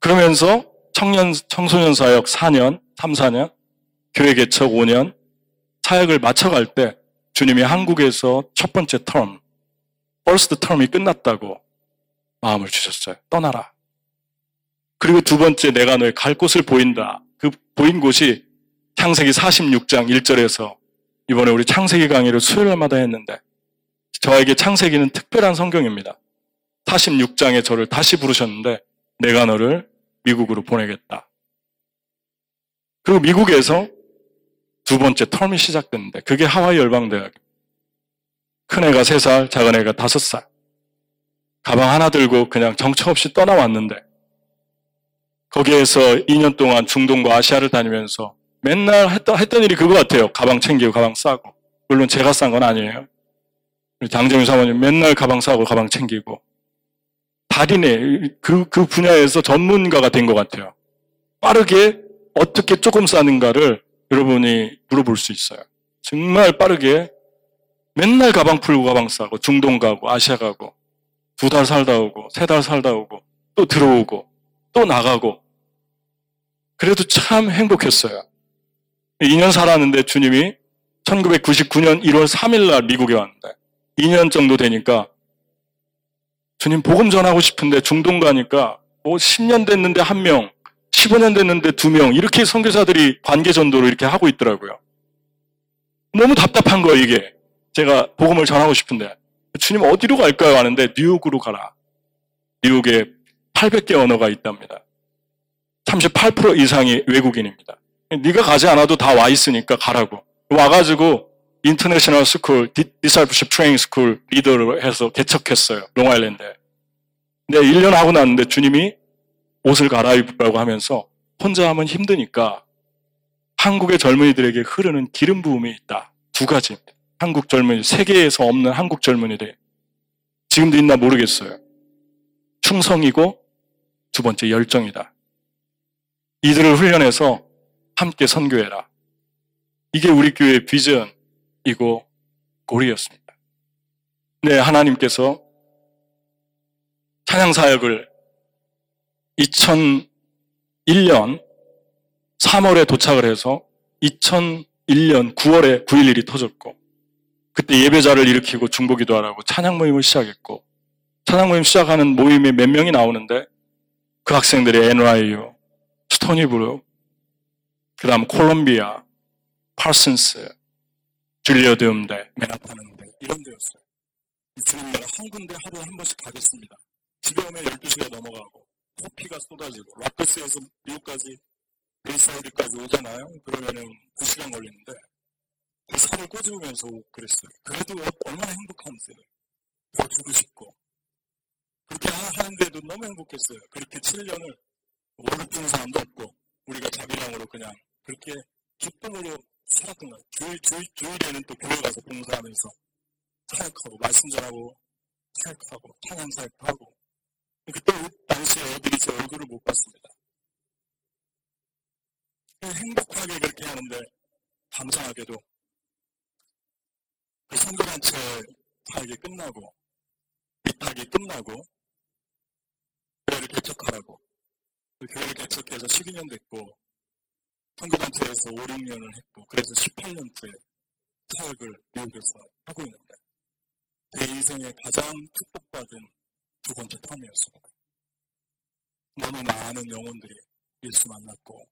그러면서 청년, 청소년 사역 4년, 3, 4년, 교회 개척 5년, 사역을 마쳐갈 때 주님이 한국에서 첫 번째 term, first term이 끝났다고 마음을 주셨어요. 떠나라. 그리고 두 번째 내가 너의 갈 곳을 보인다. 그 보인 곳이 창세기 46장 1절에서 이번에 우리 창세기 강의를 수요일마다 했는데 저에게 창세기는 특별한 성경입니다. 46장에 저를 다시 부르셨는데 내가 너를 미국으로 보내겠다. 그리고 미국에서 두 번째 텀이 시작됐는데 그게 하와이 열방대학. 큰 애가 세 살, 작은 애가 다섯 살. 가방 하나 들고 그냥 정처 없이 떠나왔는데 거기에서 2년 동안 중동과 아시아를 다니면서 맨날 했던, 했던 일이 그거 같아요. 가방 챙기고 가방 싸고. 물론 제가 싼 건 아니에요. 장정희 사모님 맨날 가방 싸고 가방 챙기고. 달인의 그, 그 분야에서 전문가가 된 것 같아요. 빠르게 어떻게 조금 싸는가를 여러분이 물어볼 수 있어요. 정말 빠르게 맨날 가방 풀고 가방 싸고 중동 가고 아시아 가고 두 달 살다 오고 세 달 살다 오고 또 들어오고 또 나가고 그래도 참 행복했어요. 2년 살았는데 주님이 1999년 1월 3일 날 미국에 왔는데 2년 정도 되니까 주님 복음 전하고 싶은데 중동 가니까 뭐 10년 됐는데 한 명, 15년 됐는데 두명 이렇게 선교사들이 관계 전도를 이렇게 하고 있더라고요. 너무 답답한 거예요 이게. 제가 복음을 전하고 싶은데 주님 어디로 갈까요? 하는데 뉴욕으로 가라. 뉴욕에 800개 언어가 있답니다. 38% 이상이 외국인입니다. 네가 가지 않아도 다 와 있으니까 가라고. 와가지고 International School, Discipleship Training School 리더를 해서 개척했어요. 롱아일랜드에. 근데 1년 하고 났는데 주님이 옷을 갈아입으라고 하면서 혼자 하면 힘드니까 한국의 젊은이들에게 흐르는 기름 부음이 있다. 두 가지입니다. 한국 젊은이, 세계에서 없는 한국 젊은이들. 지금도 있나 모르겠어요. 충성이고 두 번째 열정이다. 이들을 훈련해서 함께 선교해라. 이게 우리 교회의 비전이고 고리였습니다. 네, 하나님께서 찬양 사역을 2001년 3월에 도착을 해서 2001년 9월에 9.11이 터졌고 그때 예배자를 일으키고 중보기도 하라고 찬양 모임을 시작했고 찬양 모임 시작하는 모임에 몇 명이 나오는데 그 학생들이 NYU, 스토니브룩, 그 다음 콜롬비아, 파슨스, 줄리어드 음대, 맨하탄 음대 이런 데였어요. 주님 내가 한 군데 하루에 한 번씩 가겠습니다. 집에 오면 12시가 넘어가고 커피가 쏟아지고 럿거스에서 미국까지 베이사이드까지 오잖아요. 그러면은 2시간 걸리는데 그 살을 꼬집으면서 그랬어요. 그래도 얼마나 행복한지 더 주고 싶고 그렇게 하는데도 너무 행복했어요. 그렇게 7년을 월급 주는 사람도 없고 우리가 자기랑으로 그냥 그렇게 기쁨으로 살았던 거예요. 주일, 주일, 주일에는 또 교회 가서 봉사하면서 사역하고 말씀 전하고 사역하고 찬양 사역하고 그때 당시에 애들이 제 얼굴을 못 봤습니다. 행복하게 그렇게 하는데 감사하게도 그 선교단체 사역이 끝나고 입학이 끝나고 교회를 개척하라고 그 교회를 개척해서 12년 됐고 선교단체에서 5, 6년을 했고 그래서 18년째 사역을 미국에서 하고 있는데 제 인생의 가장 축복받은 두 번째 텀이었습니다. 너무 많은 영혼들이 예수 만났고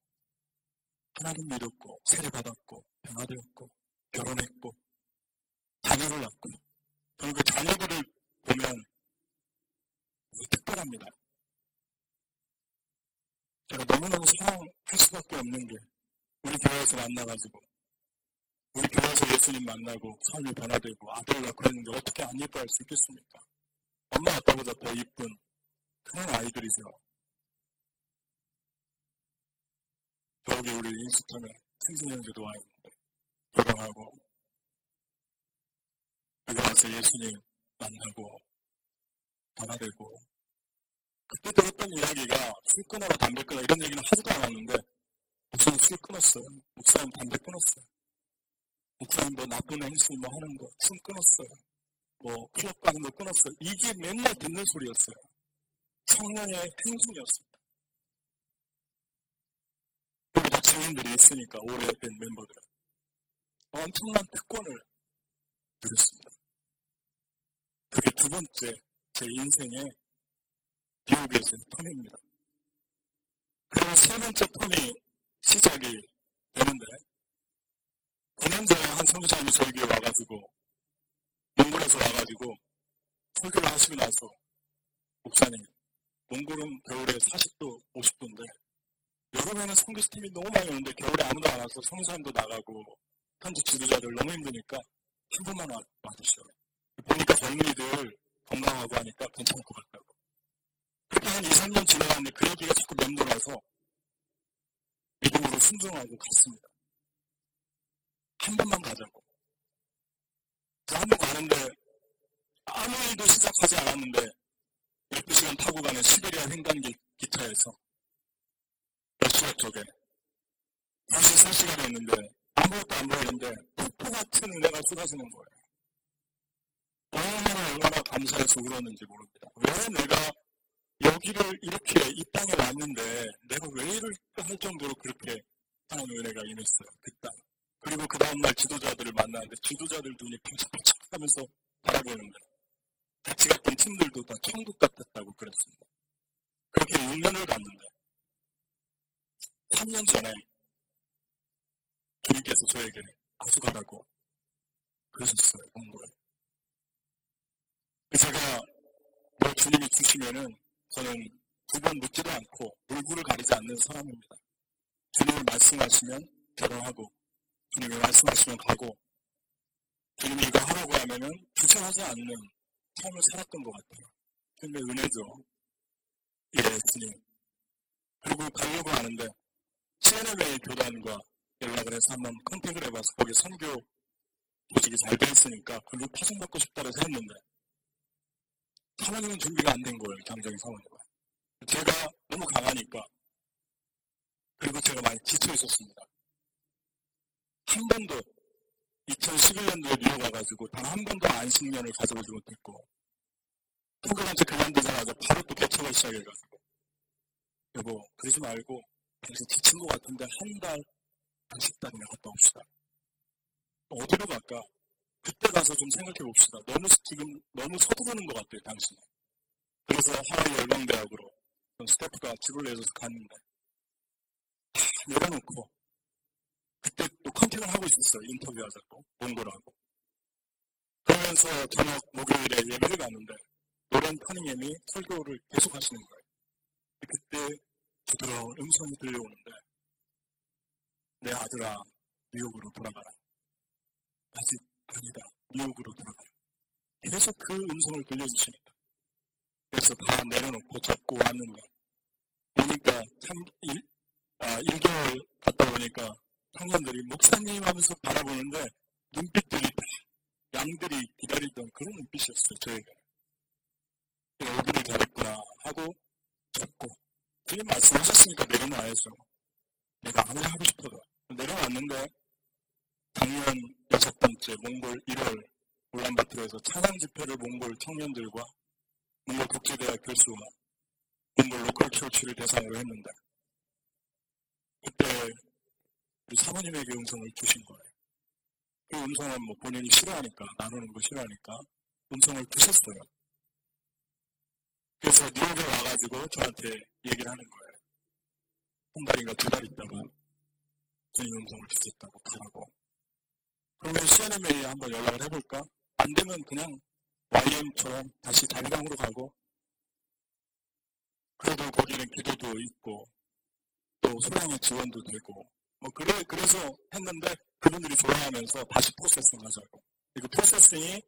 하나님 믿었고 세례받았고 변화되었고 결혼했고 자녀를 낳고 저는 그 자녀들을 보면 특별합니다. 제가 너무너무 사랑할 수밖에 없는 게 우리 교회에서 만나가지고 우리 교회에서 예수님 만나고 삶이 변화되고 아들 낳고 했는데 어떻게 안 예뻐할 수 있겠습니까? 엄마 아빠보다 더 이쁜 그런 아이들이죠. 저기 우리 인스턴에 생신년제도 와 있는데 결혼하고 여기 와서 예수님 만나고 변화되고 그때 들었던 이야기가 술 끊어라 담배 끊어 이런 얘기는 하지도 않았는데 목사님 술 끊었어요. 목사님 담배 끊었어요. 목사님 뭐 나쁜 행실 뭐 하는 거, 춤 끊었어요. 뭐 클럽 가는 거 끊었어요. 이게 맨날 듣는 소리였어요. 성령의 행진이었습니다. 여기도 증인들이 있으니까 오래된 멤버들은 엄청난 특권을 누렸습니다. 그게 두 번째 제 인생의 미국에서의 텀입니다. 그리고 세 번째 텀이 시작이 되는데 9년 전에 한 선교사님이 교회 와가지고 몽골에서 와가지고 설교를 하시고 나서 목사님 몽골은 겨울에 40도 50도인데 여름에는 선교사 팀이 너무 많이 오는데 겨울에 아무도 안 와서 선교사님도 나가고 현지 지도자들 너무 힘드니까 한 번만 와, 와주시오. 보니까 젊은이들 건강하고 하니까 괜찮을 것 같다고. 그렇게 한 2, 3년 지나갔는데 그 얘기가 자꾸 맴돌아서 마음으로 순종하고 갔습니다. 한 번만 가자고. 한번 가는데 아무 일도 시작하지 않았는데 12시간 타고 가는 시베리아 횡단기 기차에서 러시아 쪽에 23시간 했는데 아무것도 안 보이는데 폭포 같은 은혜가 쏟아지는 거예요. 얼마나 얼마나 감사해서 울었는지 모릅니다. 왜 내가 여기를 이렇게 이 땅에 왔는데 내가 왜 이럴까 할 정도로 그렇게 하나님의 은혜가 임했어요. 그 땅. 그리고 그 다음날 지도자들을 만나는데 지도자들 눈이 반짝반짝 하면서 바라보는데 같이 갔던 팀들도 다 천국 같았다고 그랬습니다. 그렇게 6년을 갔는데 3년 전에 주님께서 저에게 아주 가라고 그러셨어요. 공부를. 제가 뭐 주님이 주시면은 저는 두 번 묻지도 않고 물구를 가리지 않는 사람입니다. 주님이 말씀하시면 결혼하고 주님이 말씀하시면 가고 주님이 이거 하라고 하면은 주저하지 않는 삶을 살았던 것 같아요. 주님의 은혜죠. 예, 주님. 그리고 가려고 하는데 CNMA 교단과 연락을 해서 한번 컨택을 해봐서 거기 선교 조직이 잘 돼 있으니까 글로 파송받고 싶다고 해서 했는데 사모님은 준비가 안 된 거예요. 장정희 사모님은. 제가 너무 강하니까 그리고 제가 많이 지쳐 있었습니다. 한 번도 2011년도에 미국 가가지고 단 한 번도 안식년을 가져보지 못했고 토교한테 그만두자마자 바로 또 개척을 시작해가지고 여보 그러지 말고 당신 지친 것 같은데 한달 안식단이나 갔다 옵시다. 어디로 갈까? 그때 가서 좀 생각해 봅시다. 너무 지금 너무 서두르는 것 같아요, 당신은. 그래서 하와이 열방대학으로 스태프가 집을 내줘서 갔는데 다 내려놓고 그때 또 컨택을 하고 있었어요. 인터뷰하자고 몽골하고. 그러면서 저녁 목요일에 예배를 갔는데 노란 파닝엠이 설교를 계속 하시는 거예요. 그때 부드러운 음성이 들려오는데 내 아들아 뉴욕으로 돌아가라. 아직 아니다. 뉴욕으로 돌아가라. 계속 그 음성을 들려주시니까. 그래서 다 내려놓고 잡고 왔는데 보니까 참 일, 아, 1개월 갔다 보니까 청년들이 목사님 하면서 바라보는데 눈빛들이 다 양들이 기다리던 그런 눈빛이었어요. 저에게. 어디를 잘했구나 하고 잡고 주님 말씀하셨으니까 내려놔야죠. 내가 아무리 하고 싶어도 내려왔는데 작년 여섯 번째 몽골 1월 울란바토르에서 찬양 집회를 몽골 청년들과 몽골 국제대학 교수와 몽골 로컬 철치를 대상으로 했는데 그때 우리 사모님에게 음성을 주신 거예요. 그 음성은 뭐 본인이 싫어하니까 나누는 거 싫어하니까 음성을 주셨어요. 그래서 뉴욕에 와가지고 저한테 얘기를 하는 거예요. 한 달인가 두 달 있다가 주님 음성을 주셨다고 가라고. 그러면 CNMA에 한번 연락을 해볼까? 안 되면 그냥 YM처럼 다시 자기당으로 가고 그래도 거기는 기도도 있고 또 소량의 지원도 되고 뭐 그래 그래서 했는데 그분들이 좋아하면서 다시 프로세싱 하자고. 그 processing이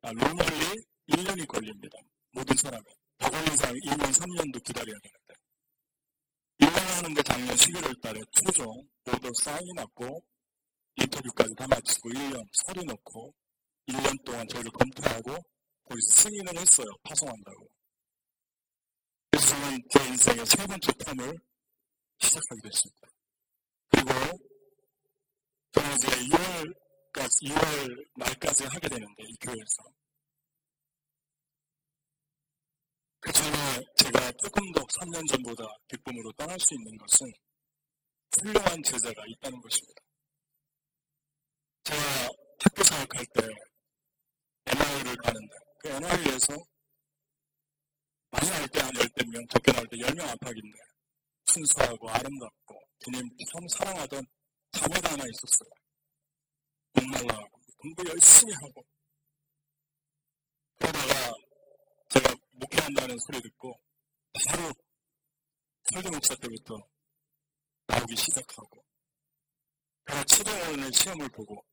normally 1년이 걸립니다. 모든 사람이. 더 걸린 사람이 2년, 3년도 기다려야 되는데. 1년 하는데 작년 11월 달에 최종 사인이 났고 인터뷰까지 다 마치고 1년 서류 넣고 1년 동안 저희를 검토하고 거의 승인을 했어요. 파송한다고. 그래서 저는 제 인생의 세 번째 term을 시작하게 됐습니다. 그리고 저는 이제 2월까지, 2월 말까지 하게 되는데, 이 교회에서. 그 전에 제가 조금 더 3년 전보다 기쁨으로 떠날 수 있는 것은 훌륭한 제자가 있다는 것입니다. 제가 학교 사역할 때 NI를 가는데, 그 NI에서 많이 나올 때한 열댓 명, 적게 나올 때 10명 안팎인데, 순수하고 아름답고, 주님 참 사랑하던 자매가 하나 있었어요. 목말라 공부 열심히 하고. 그러다가 제가 목회한다는 소리 듣고, 바로 설교 목사 때부터 나오기 시작하고, 제가 최종원의 시험을 보고,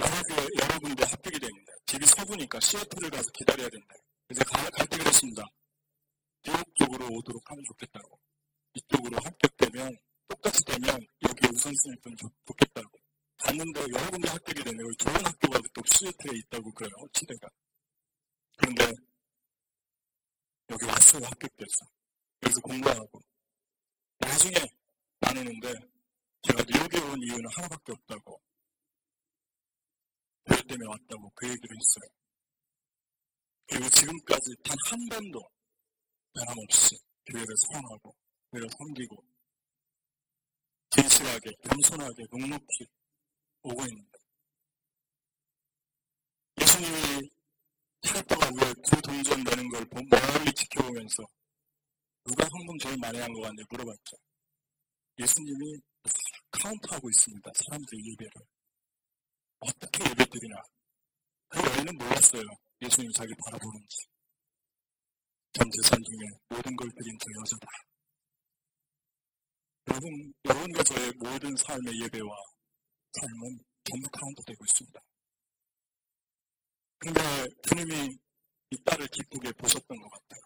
여러, 개, 여러 군데 합격이 됐는데, 집이 서부니까 시애틀을 가서 기다려야 된다. 이제 갈때 그랬습니다. 뉴욕 쪽으로 오도록 하면 좋겠다고. 이쪽으로 합격되면 똑같이 되면 여기 우선순위 좀 좋- 좋겠다고. 갔는데 여러 군데 합격이 되네. 여기 좋은 학교가 또 시애틀에 있다고 그래요. 치대가. 그런데 여기 왔어요. 합격됐어. 여기서 공부하고. 나중에 나누는데 제가 뉴욕에 온 이유는 하나밖에 없다고. 교회 때문에 왔다고 그 얘기를 했어요. 그리고 지금까지 단 한 번도 변함없이 교회를 사랑하고 교회를 섬기고 진실하게 겸손하게 묵묵히 오고 있는데 예수님이 위에 두 동전 내는 걸 보- 멀리 지켜보면서 누가 헌금 제일 많이 한 것 같냐 물어봤죠. 예수님이 카운트하고 있습니다. 사람들 예배를. 어떻게 예배 드리나. 그 외에는 몰랐어요. 예수님 자기 바라보는지. 전 재산 중에 모든 걸 드린 저 여자다. 여러분, 여러분과 저의 모든 삶의 예배와 삶은 전부 카운트되고 있습니다. 근데 주님이 이 딸을 기쁘게 보셨던 것 같아요.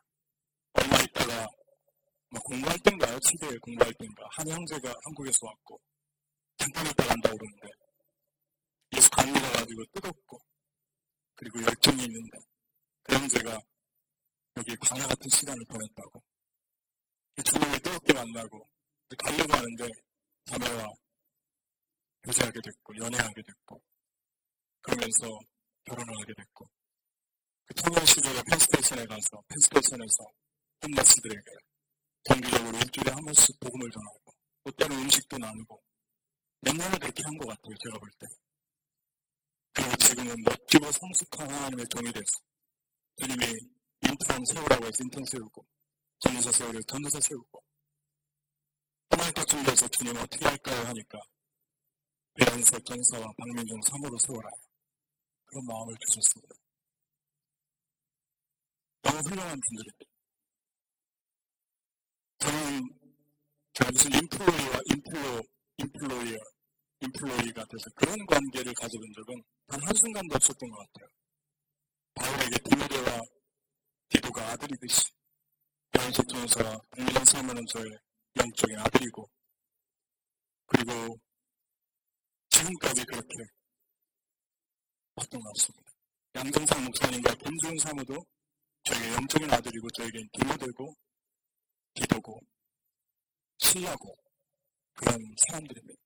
얼마 있다가 뭐 공부할 땐가요? 집에 공부할 땐가 한 형제가 한국에서 왔고 잠깐 있다 간다고 그러는데 예수 감리가 가지고 뜨겁고 그리고 열정이 있는데 그 형제가 여기 광야 같은 시간을 보냈다고 주님을 뜨겁게 만나고 가려고 하는데 자매와 교제하게 됐고 연애하게 됐고 그러면서 결혼을 하게 됐고 그 청년 시절에 펜스테이션에 가서 펜스테이션에서 홈레스들에게 정기적으로 일주일에 한 번씩 복음을 전하고 또 때로 음식도 나누고 몇 년을 그렇게 한 것 같아요 제가 볼 때. 그리고 지금은 멋지고 성숙한 하나님의 종이 돼서 주님이 인턴 세우라고 해서 인턴 세우고 전도사 세우려 전도사 세우고 떠날 때쯤 돼서 주님 어떻게 할까요 하니까 배현석 전사와 박민종 사모로 세워라 그런 마음을 주셨습니다. 너무 훌륭한 분들입니다. 저는 제가 무슨 인플로이와 인플로, 인플로이어, 인플로이가 돼서 그런 관계를 가져본 적은 단 한순간도 없었던 것 같아요. 바울에게 디모데와 디도가 아들이듯이 야인석 전사와 국민 사모는 저의 영적인 아들이고 그리고 지금까지 그렇게 왔던 것 같습니다. 양정상 목사님과 김주은 사모도 저에게 영적인 아들이고 저에겐 디모데고 기도고 신라고 그런 사람들입니다.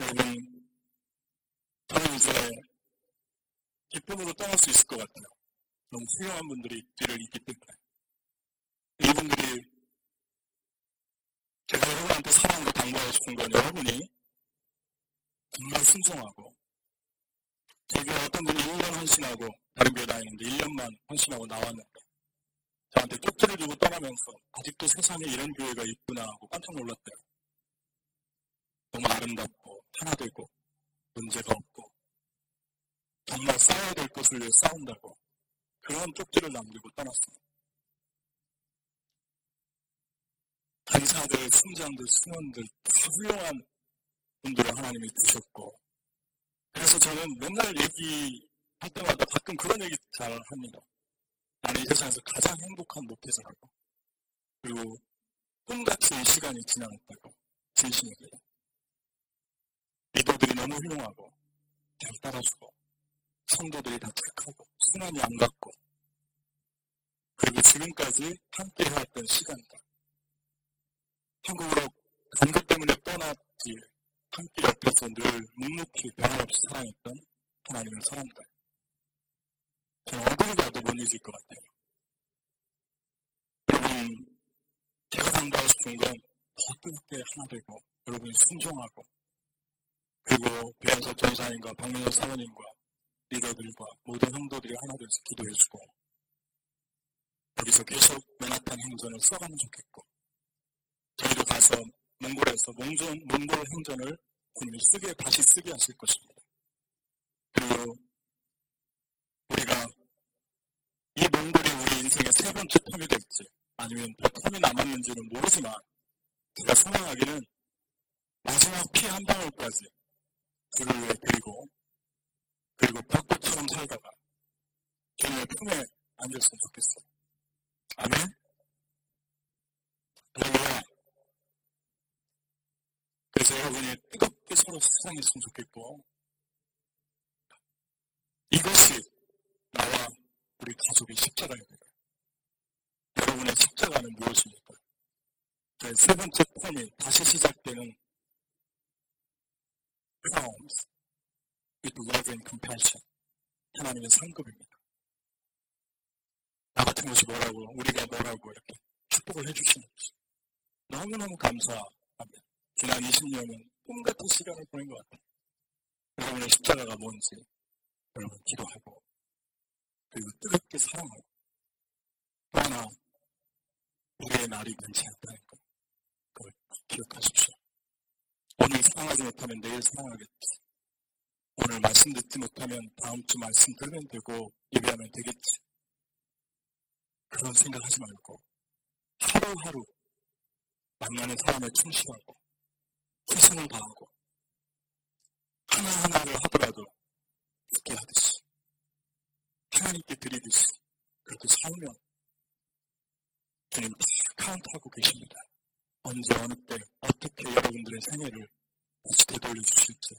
여러분 저는 이제 기쁨으로 떠날 수 있을 것 같아요. 너무 훌륭한 분들이 뒤를 잇기 때문에 이분들이 제가 여러분한테 사랑으로 당부하고 싶은 건 여러분이 정말 순종하고 제가 어떤 분이 1년 헌신하고 다른 교회 다니는데 1년만 헌신하고 나왔는데 저한테 쪽지를 주고 떠나면서 아직도 세상에 이런 교회가 있구나 하고 깜짝 놀랐대요. 너무 아름답고 하나 되고 문제가 없고 정말 싸워야 될 것을 위해 싸운다고 그런 쪽지를 남기고 떠났습니다. 간사들, 순장들, 승원들 다 훌륭한 분들을 하나님이 주셨고 그래서 저는 맨날 얘기할 때마다 가끔 그런 얘기 잘 합니다. 나는 이 세상에서 가장 행복한 목회자라고. 그리고 꿈같이 이 시간이 지나갔다고. 진심이에요. 리더들이 너무 훌륭하고, 잘 따라주고, 성도들이 다 착하고, 순환이 안 갔고, 그리고 지금까지 함께 해왔던 시간들. 한국으로 간것 때문에 떠났지, 함께 옆에서 늘 묵묵히 변함없이 사랑했던 하나님의 사람들. 저는 얼굴을 봐도 못 잊을 것 같아요. 여러분, 제가 강조하고 싶은 건더 뜨겁게 하나 되고, 여러분이 순종하고, 그리고 배현석 전사님과 박민호 사모님과 리더들과 모든 형도들이 하나 돼서 기도해주고, 여기서 계속 맨하탄 행전을 써가면 좋겠고, 저희도 가서 몽골에서 몽골, 몽골 행전을 주님이 쓰게, 다시 쓰게 하실 것입니다. 그리고 우리가 이 몽골이 우리 인생의 세 번째 텀이 될지 아니면 몇 텀이 남았는지는 모르지만 제가 소망하기는 마지막 피 한 방울까지 그를 위해 드리고 그리고 벚꽃처럼 살다가 주님의 품에 앉았으면 좋겠어요. 아멘? 할렐루야. 여러분이 뜨겁게 서로 사랑했으면 좋겠고, 이것이 나와 우리 가족의 십자가입니다 여러분의 십자가는 무엇입니까? 세 번째 폰이 다시 시작되는 crowns with love and compassion. 하나님의 상급입니다. 나 같은 것이 뭐라고, 우리가 뭐라고 이렇게 축복을 해주시는 것이 너무너무 감사합니다. 지난 20년은 꿈 같은 시간을 보낸 것 같아요. 여러분의 십자가가 뭔지 여러분 기도하고 그리고 뜨겁게 사랑하고 또 하나 우리의 날이 변치 않다는 것 그걸 기억하십시오. 오늘 사랑하지 못하면 내일 사랑하겠지. 오늘 말씀 듣지 못하면 다음 주 말씀 들으면 되고 예배하면 되겠지. 그런 생각하지 말고 하루하루 만나는 사람에 충실하고 최선을 다하고 하나하나를 하더라도 있게 하듯이 하나님께 드리듯이 그렇게 살면 주님 다 카운트하고 계십니다. 언제 어느 때 어떻게 여러분들의 생애를 다시 되돌려 주실지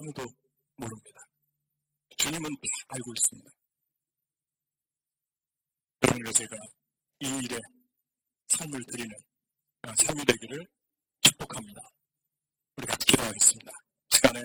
아무도 모릅니다. 주님은 다 알고 있습니다. 여러분과 제가 이 일에 삶을 드리는 삶이 되기를 축복합니다. 우리 같이 기도하겠습니다. 시간에